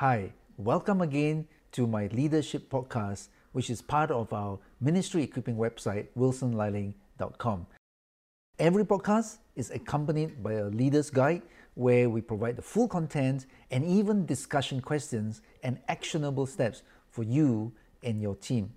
Hi, welcome again to my leadership podcast, which is part of our ministry equipping website, wilsonliling.com. Every podcast is accompanied by a leader's guide where we provide the full content and even discussion questions and actionable steps for you and your team.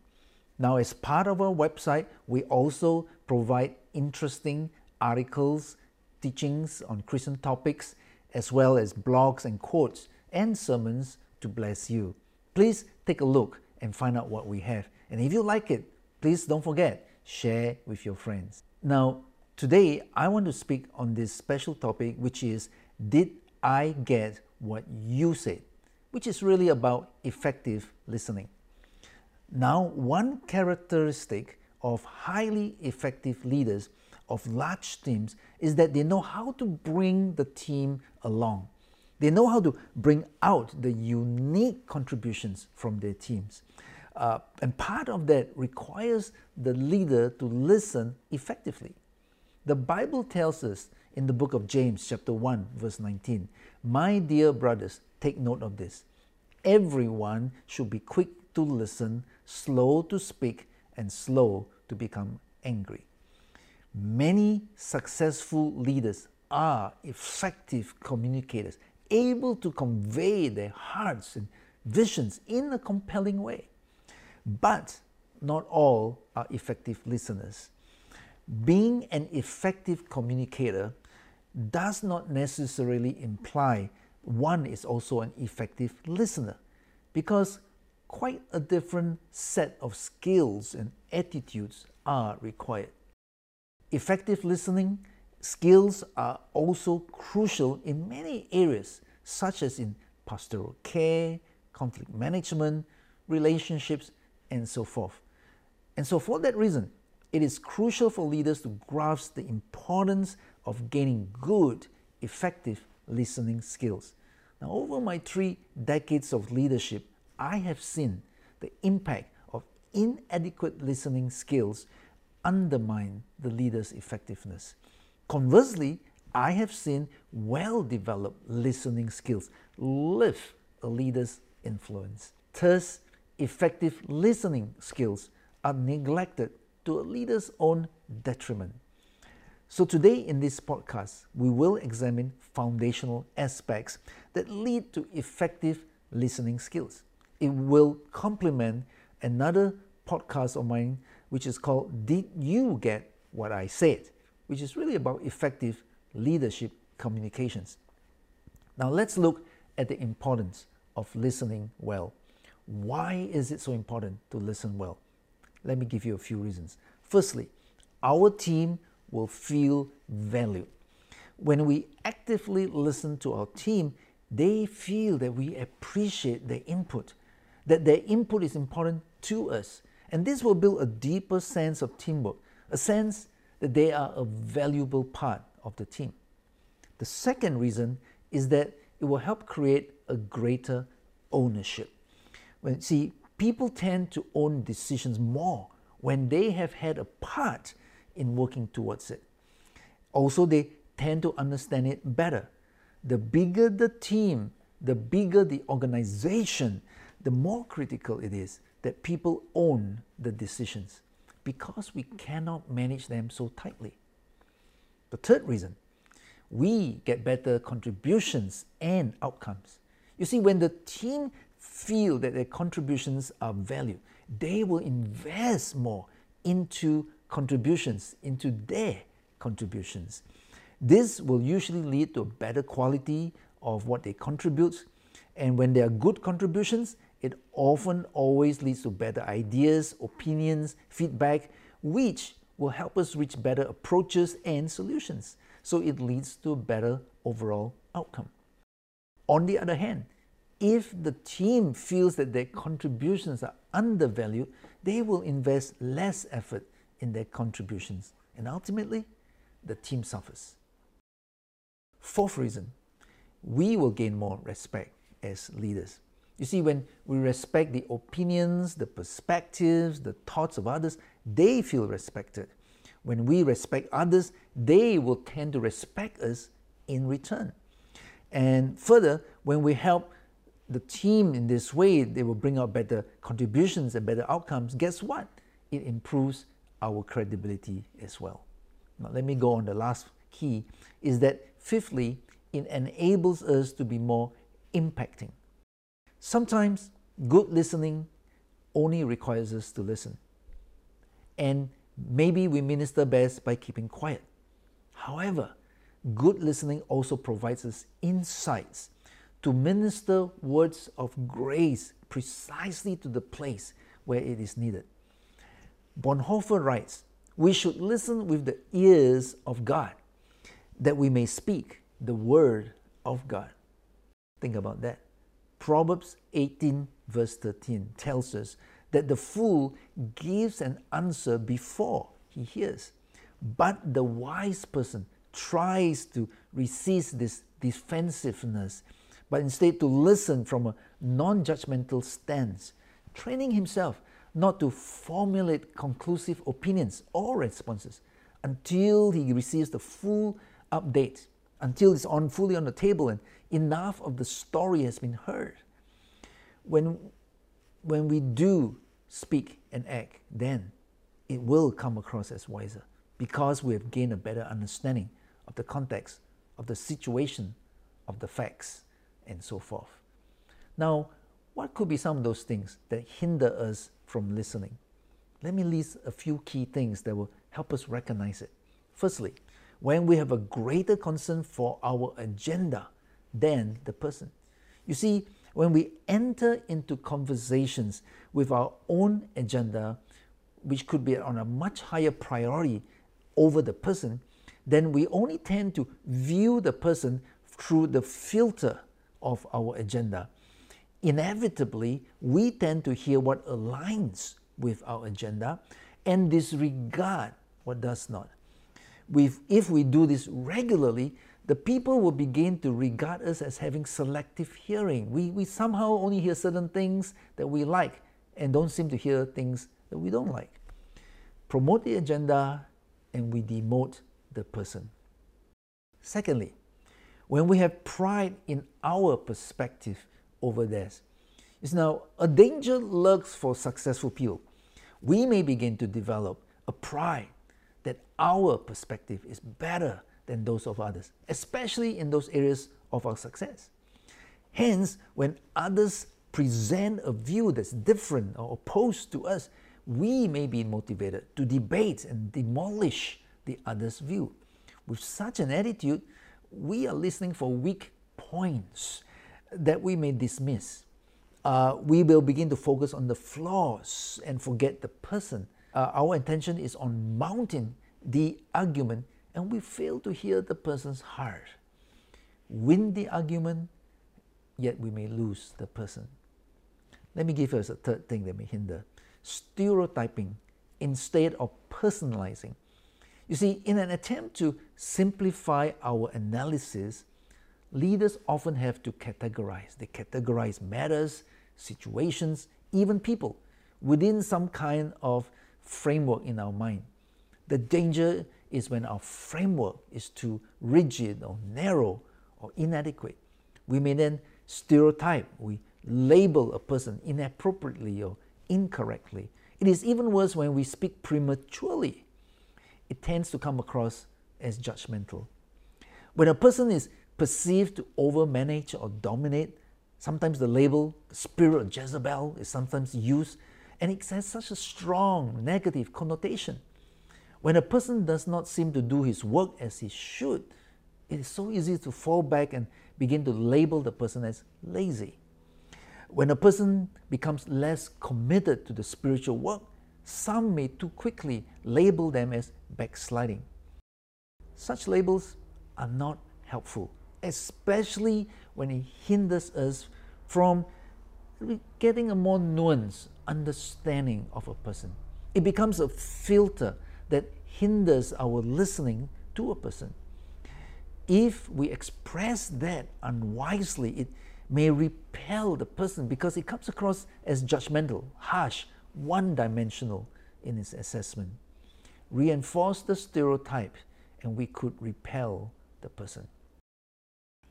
Now, as part of our website, we also provide interesting articles, teachings on Christian topics, as well as blogs and quotes and sermons to bless you. Please take a look and find out what we have. And if you like it, please don't forget, share with your friends. Now, today I want to speak on this special topic, which is Did I get what you said? Which is really about effective listening. Now, one characteristic of highly effective leaders of large teams is that they know how to bring the team along. They know how to bring out the unique contributions from their teams. Uh, and part of that requires the leader to listen effectively. The Bible tells us in the book of James, chapter 1, verse 19, My dear brothers, take note of this. Everyone should be quick to listen, slow to speak, and slow to become angry. Many successful leaders are effective communicators, able to convey their hearts and visions in a compelling way. But not all are effective listeners. Being an effective communicator does not necessarily imply one is also an effective listener because quite a different set of skills and attitudes are required. Effective listening skills are also crucial in many areas, such as in pastoral care, conflict management, relationships, and so forth. And so, for that reason, it is crucial for leaders to grasp the importance of gaining good, effective listening skills. Now, over my three decades of leadership, I have seen the impact of inadequate listening skills undermine the leader's effectiveness. Conversely, I have seen well developed listening skills lift a leader's influence. Thus, effective listening skills are neglected to a leader's own detriment. So, today in this podcast, we will examine foundational aspects that lead to effective listening skills. It will complement another podcast of mine, which is called Did You Get What I Said? Which is really about effective leadership communications. Now, let's look at the importance of listening well. Why is it so important to listen well? Let me give you a few reasons. Firstly, our team will feel valued. When we actively listen to our team, they feel that we appreciate their input, that their input is important to us. And this will build a deeper sense of teamwork, a sense that they are a valuable part of the team. The second reason is that it will help create a greater ownership. When see, people tend to own decisions more when they have had a part in working towards it. Also, they tend to understand it better. The bigger the team, the bigger the organization, the more critical it is that people own the decisions because we cannot manage them so tightly. The third reason, we get better contributions and outcomes. You see, when the team feel that their contributions are valued, they will invest more into contributions, into their contributions. This will usually lead to a better quality of what they contribute. And when there are good contributions, it often always leads to better ideas, opinions, feedback, which will help us reach better approaches and solutions. So it leads to a better overall outcome. On the other hand, if the team feels that their contributions are undervalued, they will invest less effort in their contributions, and ultimately, the team suffers. Fourth reason, we will gain more respect as leaders. You see, when we respect the opinions, the perspectives, the thoughts of others, they feel respected. When we respect others, they will tend to respect us in return. And further, when we help the team in this way, they will bring out better contributions and better outcomes. Guess what? It improves our credibility as well. Now, let me go on the last key is that fifthly, it enables us to be more impacting. Sometimes good listening only requires us to listen. And maybe we minister best by keeping quiet. However, good listening also provides us insights to minister words of grace precisely to the place where it is needed. Bonhoeffer writes, We should listen with the ears of God, that we may speak the word of God. Think about that. Proverbs 18, verse 13, tells us that the fool gives an answer before he hears, but the wise person tries to resist this defensiveness, but instead to listen from a non judgmental stance, training himself not to formulate conclusive opinions or responses until he receives the full update, until it's on fully on the table and enough of the story has been heard. When, when we do speak and act, then it will come across as wiser because we have gained a better understanding of the context, of the situation, of the facts, and so forth. Now, what could be some of those things that hinder us from listening? Let me list a few key things that will help us recognize it. Firstly, when we have a greater concern for our agenda than the person. You see, when we enter into conversations with our own agenda, which could be on a much higher priority over the person, then we only tend to view the person through the filter of our agenda. Inevitably, we tend to hear what aligns with our agenda and disregard what does not. If we do this regularly, the people will begin to regard us as having selective hearing. We, we somehow only hear certain things that we like and don't seem to hear things that we don't like. Promote the agenda and we demote the person. Secondly, when we have pride in our perspective over theirs, is now a danger lurks for successful people. We may begin to develop a pride that our perspective is better than those of others, especially in those areas of our success. Hence, when others present a view that's different or opposed to us, we may be motivated to debate and demolish the other's view. With such an attitude, we are listening for weak points that we may dismiss. Uh, we will begin to focus on the flaws and forget the person. Uh, our attention is on mounting the argument and we fail to hear the person's heart. Win the argument, yet we may lose the person. Let me give us a third thing that may hinder stereotyping instead of personalizing. You see, in an attempt to simplify our analysis, leaders often have to categorize. They categorize matters, situations, even people within some kind of framework in our mind. The danger is when our framework is too rigid or narrow or inadequate. We may then stereotype, we label a person inappropriately or incorrectly. It is even worse when we speak prematurely. It tends to come across as judgmental. When a person is perceived to overmanage or dominate, sometimes the label, the spirit of Jezebel, is sometimes used, and it has such a strong negative connotation. When a person does not seem to do his work as he should, it is so easy to fall back and begin to label the person as lazy. When a person becomes less committed to the spiritual work, some may too quickly label them as backsliding. Such labels are not helpful, especially when it hinders us from getting a more nuanced understanding of a person. It becomes a filter that hinders our listening to a person. If we express that unwisely, it may repel the person because it comes across as judgmental, harsh, one dimensional in its assessment. Reinforce the stereotype, and we could repel the person.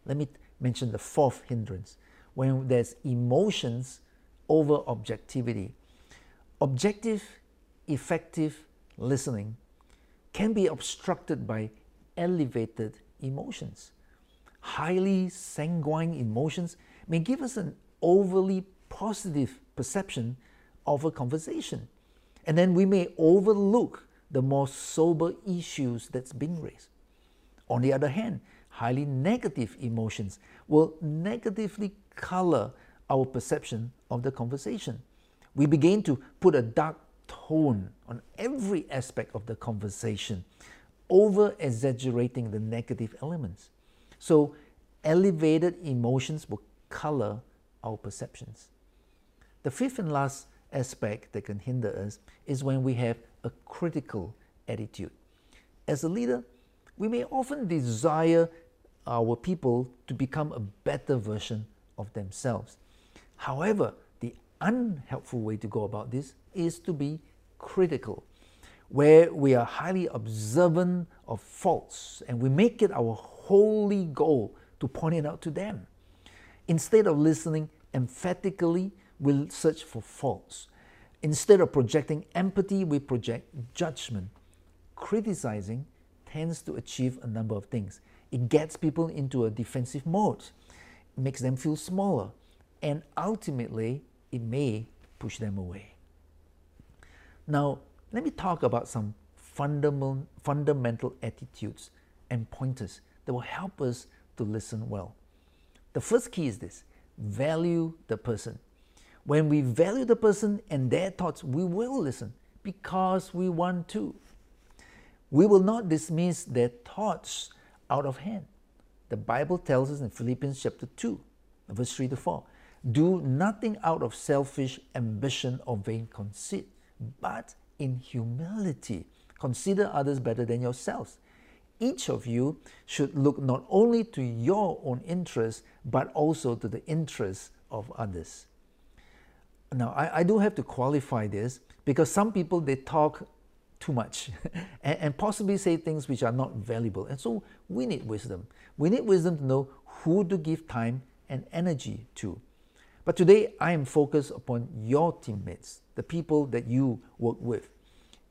Let me mention the fourth hindrance. When there's emotions over objectivity. Objective, effective listening can be obstructed by elevated emotions. Highly sanguine emotions may give us an overly positive perception of a conversation. And then we may overlook the more sober issues that's being raised. On the other hand, highly negative emotions will negatively color our perception of the conversation. We begin to put a dark tone on every aspect of the conversation, over exaggerating the negative elements. So, elevated emotions will color our perceptions. The fifth and last aspect that can hinder us is when we have a critical attitude. As a leader, we may often desire our people to become a better version of themselves. However, the unhelpful way to go about this is to be critical, where we are highly observant of faults and we make it our holy goal to point it out to them. Instead of listening emphatically, we'll search for faults. Instead of projecting empathy, we project judgment. Criticizing tends to achieve a number of things. It gets people into a defensive mode, makes them feel smaller, and ultimately, it may push them away. Now, let me talk about some fundamental, fundamental attitudes and pointers that will help us to listen well. The first key is this value the person. When we value the person and their thoughts, we will listen because we want to. We will not dismiss their thoughts out of hand. The Bible tells us in Philippians chapter 2, verse 3 to 4 do nothing out of selfish ambition or vain conceit, but in humility consider others better than yourselves. Each of you should look not only to your own interests, but also to the interests of others. Now, I, I do have to qualify this because some people they talk too much and, and possibly say things which are not valuable. And so we need wisdom. We need wisdom to know who to give time and energy to. But today I am focused upon your teammates, the people that you work with.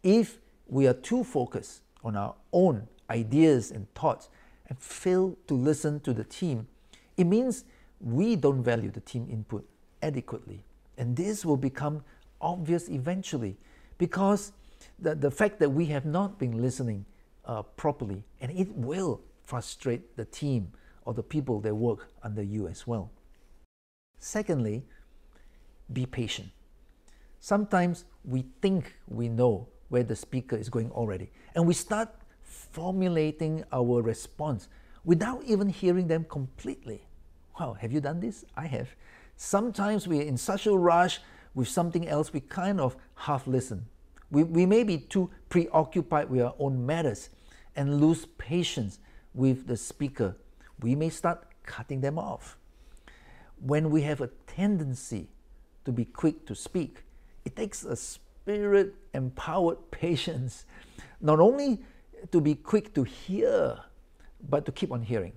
If we are too focused on our own ideas and thoughts and fail to listen to the team, it means we don't value the team input adequately. And this will become obvious eventually because the, the fact that we have not been listening uh, properly, and it will frustrate the team or the people that work under you as well. Secondly, be patient. Sometimes we think we know where the speaker is going already, and we start formulating our response without even hearing them completely. Wow, have you done this? I have. Sometimes we're in such a rush with something else, we kind of half listen. We, we may be too preoccupied with our own matters and lose patience with the speaker. We may start cutting them off. When we have a tendency to be quick to speak, it takes a spirit empowered patience, not only to be quick to hear, but to keep on hearing,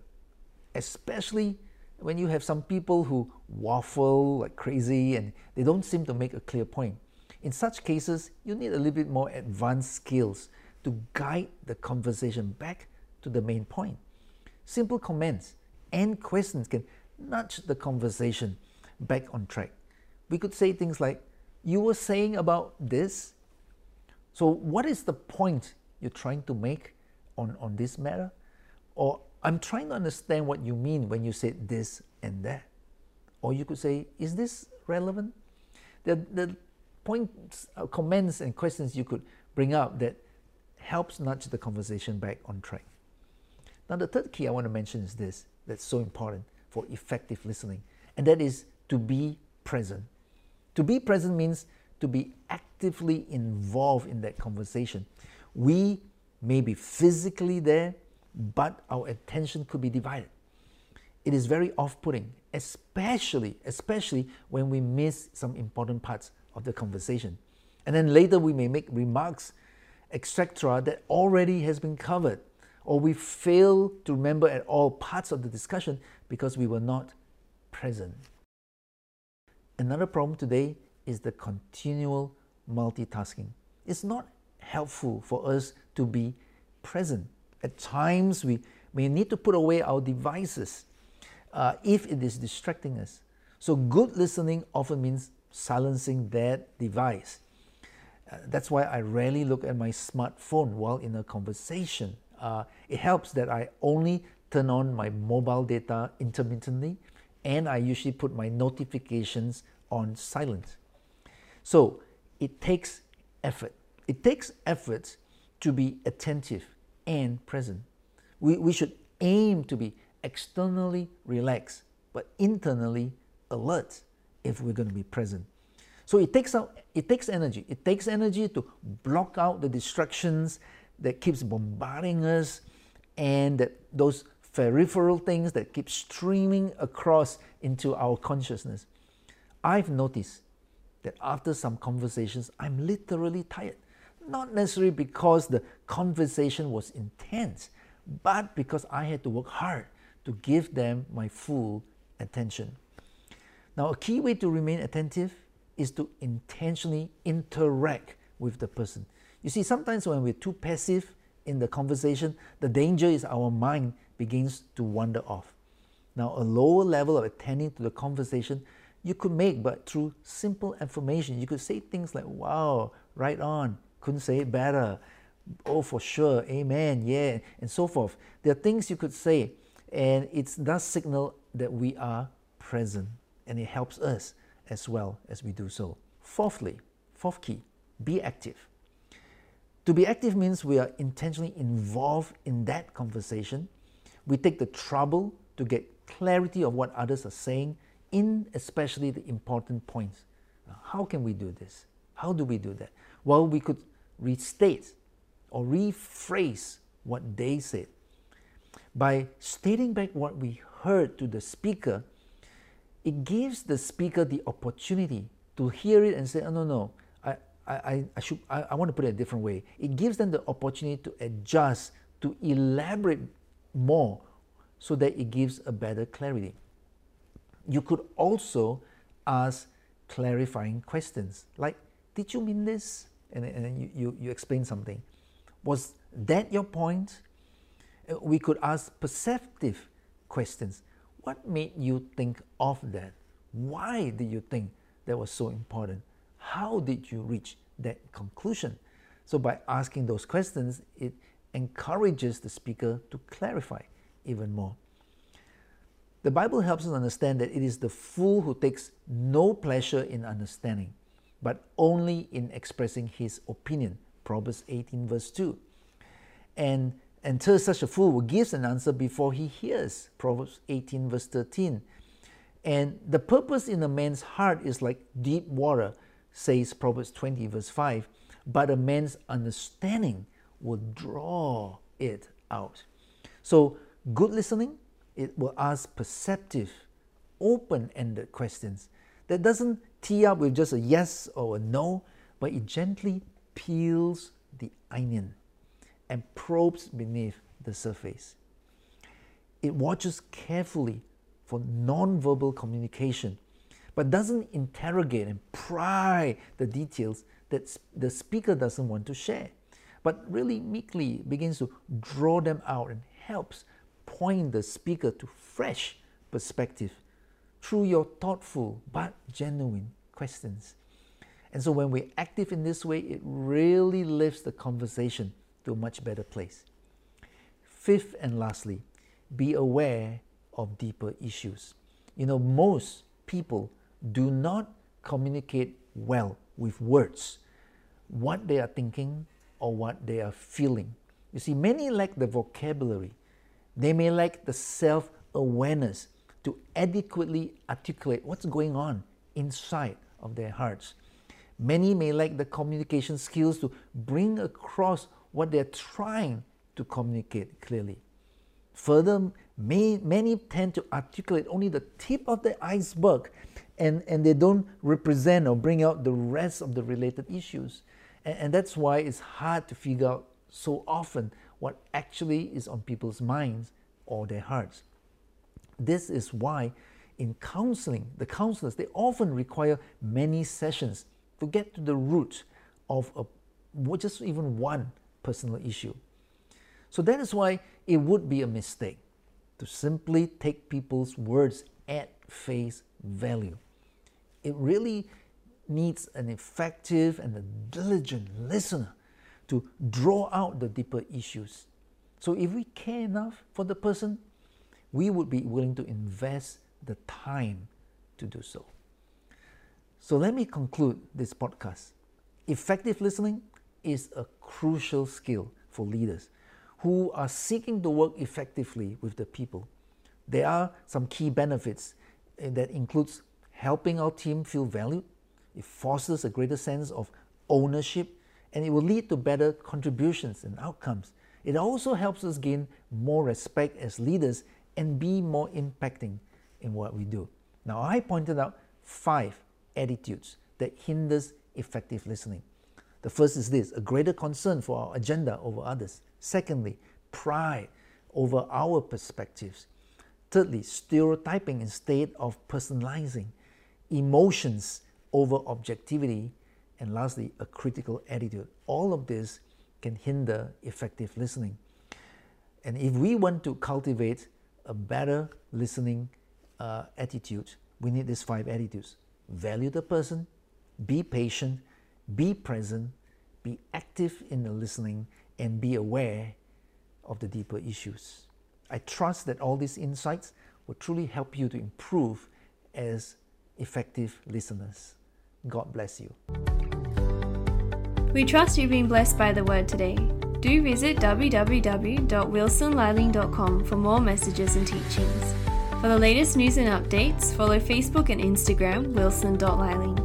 especially when you have some people who waffle like crazy and they don't seem to make a clear point. In such cases, you need a little bit more advanced skills to guide the conversation back to the main point. Simple comments and questions can nudge the conversation back on track. We could say things like, You were saying about this? So, what is the point you're trying to make on, on this matter? Or I'm trying to understand what you mean when you said this and that. Or you could say, is this relevant? The, the points, uh, comments, and questions you could bring up that helps nudge the conversation back on track. Now, the third key I want to mention is this that's so important for effective listening, and that is to be present. To be present means to be actively involved in that conversation. We may be physically there, but our attention could be divided. It is very off-putting, especially especially when we miss some important parts of the conversation. And then later we may make remarks, etc., that already has been covered, or we fail to remember at all parts of the discussion because we were not present. Another problem today is the continual multitasking. It's not helpful for us to be present. At times, we may need to put away our devices uh, if it is distracting us. So, good listening often means silencing that device. Uh, that's why I rarely look at my smartphone while in a conversation. Uh, it helps that I only turn on my mobile data intermittently and I usually put my notifications on silent. So it takes effort. It takes effort to be attentive and present. We, we should aim to be externally relaxed, but internally alert if we're going to be present. So it takes out it takes energy. It takes energy to block out the distractions that keeps bombarding us and that those peripheral things that keep streaming across into our consciousness. I've noticed that after some conversations, I'm literally tired. Not necessarily because the conversation was intense, but because I had to work hard to give them my full attention. Now, a key way to remain attentive is to intentionally interact with the person. You see, sometimes when we're too passive in the conversation, the danger is our mind begins to wander off. Now, a lower level of attending to the conversation you could make, but through simple affirmation, you could say things like, wow, right on, couldn't say it better, oh, for sure, amen, yeah, and so forth. There are things you could say, and it does signal that we are present, and it helps us as well as we do so. Fourthly, fourth key, be active. To be active means we are intentionally involved in that conversation. We take the trouble to get clarity of what others are saying, in especially the important points. How can we do this? How do we do that? Well, we could restate or rephrase what they said. By stating back what we heard to the speaker, it gives the speaker the opportunity to hear it and say, oh, no, no, I, I, I, should, I, I want to put it a different way. It gives them the opportunity to adjust, to elaborate more so that it gives a better clarity. You could also ask clarifying questions like, Did you mean this? And, and you, you, you explain something. Was that your point? Uh, we could ask perceptive questions. What made you think of that? Why did you think that was so important? How did you reach that conclusion? So, by asking those questions, it encourages the speaker to clarify even more. The Bible helps us understand that it is the fool who takes no pleasure in understanding, but only in expressing his opinion. Proverbs 18, verse 2. And until such a fool gives an answer before he hears. Proverbs 18, verse 13. And the purpose in a man's heart is like deep water, says Proverbs 20, verse 5. But a man's understanding will draw it out. So, good listening, it will ask perceptive, open ended questions that doesn't tee up with just a yes or a no, but it gently peels the onion and probes beneath the surface. It watches carefully for non-verbal communication, but doesn't interrogate and pry the details that the speaker doesn't want to share, but really meekly begins to draw them out and helps point the speaker to fresh perspective through your thoughtful but genuine questions. And so when we're active in this way, it really lifts the conversation to a much better place. Fifth and lastly, be aware of deeper issues. You know, most people do not communicate well with words what they are thinking or what they are feeling. You see, many lack the vocabulary, they may lack the self awareness to adequately articulate what's going on inside of their hearts. Many may lack the communication skills to bring across what they're trying to communicate clearly. Further, may, many tend to articulate only the tip of the iceberg and, and they don't represent or bring out the rest of the related issues. And, and that's why it's hard to figure out so often what actually is on people's minds or their hearts. This is why in counseling, the counselors, they often require many sessions to get to the root of a, just even one personal issue. So that is why it would be a mistake to simply take people's words at face value. It really needs an effective and a diligent listener to draw out the deeper issues. So if we care enough for the person, we would be willing to invest the time to do so. So let me conclude this podcast. Effective listening is a crucial skill for leaders who are seeking to work effectively with the people. There are some key benefits eh, that includes helping our team feel valued. It fosters a greater sense of ownership and it will lead to better contributions and outcomes. It also helps us gain more respect as leaders and be more impacting in what we do. Now, I pointed out five attitudes that hinders effective listening. The first is this a greater concern for our agenda over others. Secondly, pride over our perspectives. Thirdly, stereotyping instead of personalizing. Emotions over objectivity. And lastly, a critical attitude. All of this can hinder effective listening. And if we want to cultivate a better listening uh, attitude, we need these five attitudes value the person, be patient, be present, be active in the listening, and be aware of the deeper issues. I trust that all these insights will truly help you to improve as effective listeners. God bless you. We trust you've been blessed by the word today. Do visit www.wilsonliling.com for more messages and teachings. For the latest news and updates, follow Facebook and Instagram wilson.liling.